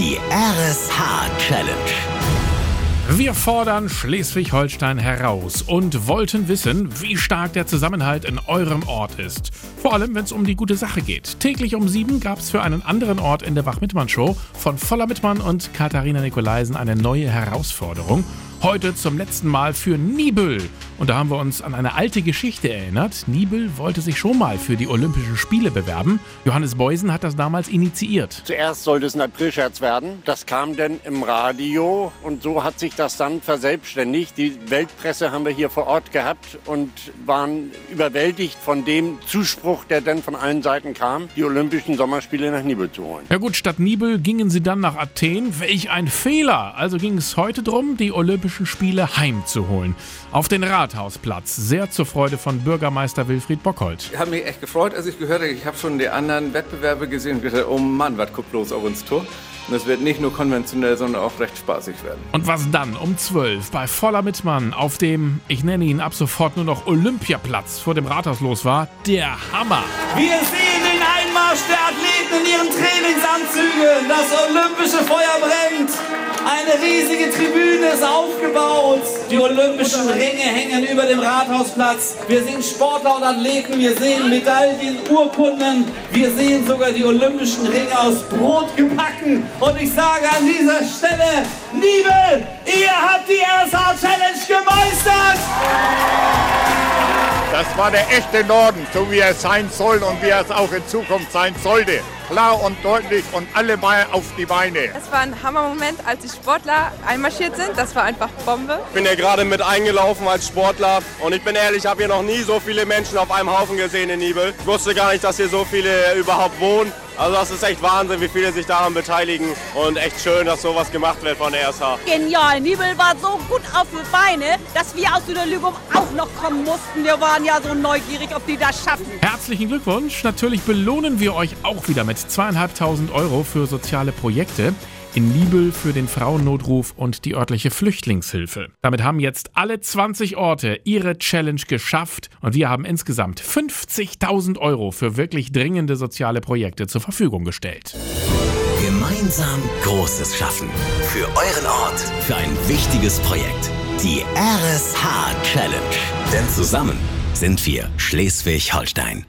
Die RSH-Challenge. Wir fordern Schleswig-Holstein heraus und wollten wissen, wie stark der Zusammenhalt in eurem Ort ist. Vor allem, wenn es um die gute Sache geht. Täglich um sieben gab es für einen anderen Ort in der Wach-Mittmann-Show von Voller Mittmann und Katharina Nikolaisen eine neue Herausforderung. Heute zum letzten Mal für Nibel. Und da haben wir uns an eine alte Geschichte erinnert. Nibel wollte sich schon mal für die Olympischen Spiele bewerben. Johannes Beusen hat das damals initiiert. Zuerst sollte es ein Aprilscherz werden. Das kam dann im Radio und so hat sich das dann verselbstständigt. Die Weltpresse haben wir hier vor Ort gehabt und waren überwältigt von dem Zuspruch, der dann von allen Seiten kam, die Olympischen Sommerspiele nach Nibel zu holen. Ja gut, statt Nibel gingen sie dann nach Athen. Welch ein Fehler! Also ging es heute darum, die Olympischen Spiele heimzuholen. Auf den Rathausplatz, sehr zur Freude von Bürgermeister Wilfried Bockhold. Ich habe mich echt gefreut, als ich gehört habe, ich habe schon die anderen Wettbewerbe gesehen und gedacht, oh Mann, was guckt los auf uns zu. Und es wird nicht nur konventionell, sondern auch recht spaßig werden. Und was dann um 12 bei voller Mittmann auf dem, ich nenne ihn ab sofort nur noch Olympiaplatz vor dem Rathaus los war, der Hammer. Wir sehen den Einmarsch der Athleten in ihren Trainingsanzügen. Das olympische Feuer brennt. Eine riesige Tribüne ist aufgebaut. Die olympischen Ringe hängen über dem Rathausplatz. Wir sehen Sportler und Athleten, wir sehen Medaillen, Urkunden. Wir sehen sogar die olympischen Ringe aus Brot gebacken. Und ich sage an dieser Stelle, Nibel, ihr habt die RSH Challenge gemeistert. Das war der echte Norden, so wie er sein soll und wie er es auch in Zukunft sein sollte. Klar und deutlich und alle mal auf die Beine. Es war ein Hammermoment, als die Sportler einmarschiert sind. Das war einfach Bombe. Ich bin ja gerade mit eingelaufen als Sportler und ich bin ehrlich, ich habe hier noch nie so viele Menschen auf einem Haufen gesehen in Nibel. Ich wusste gar nicht, dass hier so viele überhaupt wohnen. Also das ist echt Wahnsinn, wie viele sich daran beteiligen und echt schön, dass sowas gemacht wird von der RSH. Genial, Nibel war so gut auf die Beine, dass wir aus Süderlügum auch noch kommen mussten. Wir waren ja so neugierig, ob die das schaffen. Herzlichen Glückwunsch. Natürlich belohnen wir euch auch wieder mit zweieinhalbtausend Euro für soziale Projekte in Nibel für den Frauennotruf und die örtliche Flüchtlingshilfe. Damit haben jetzt alle 20 Orte ihre Challenge geschafft und wir haben insgesamt 50.000 Euro für wirklich dringende soziale Projekte zur Verfügung gestellt. Gemeinsam Großes schaffen. Für euren Ort. Für ein wichtiges Projekt. Die RSH Challenge. Denn zusammen sind wir Schleswig-Holstein.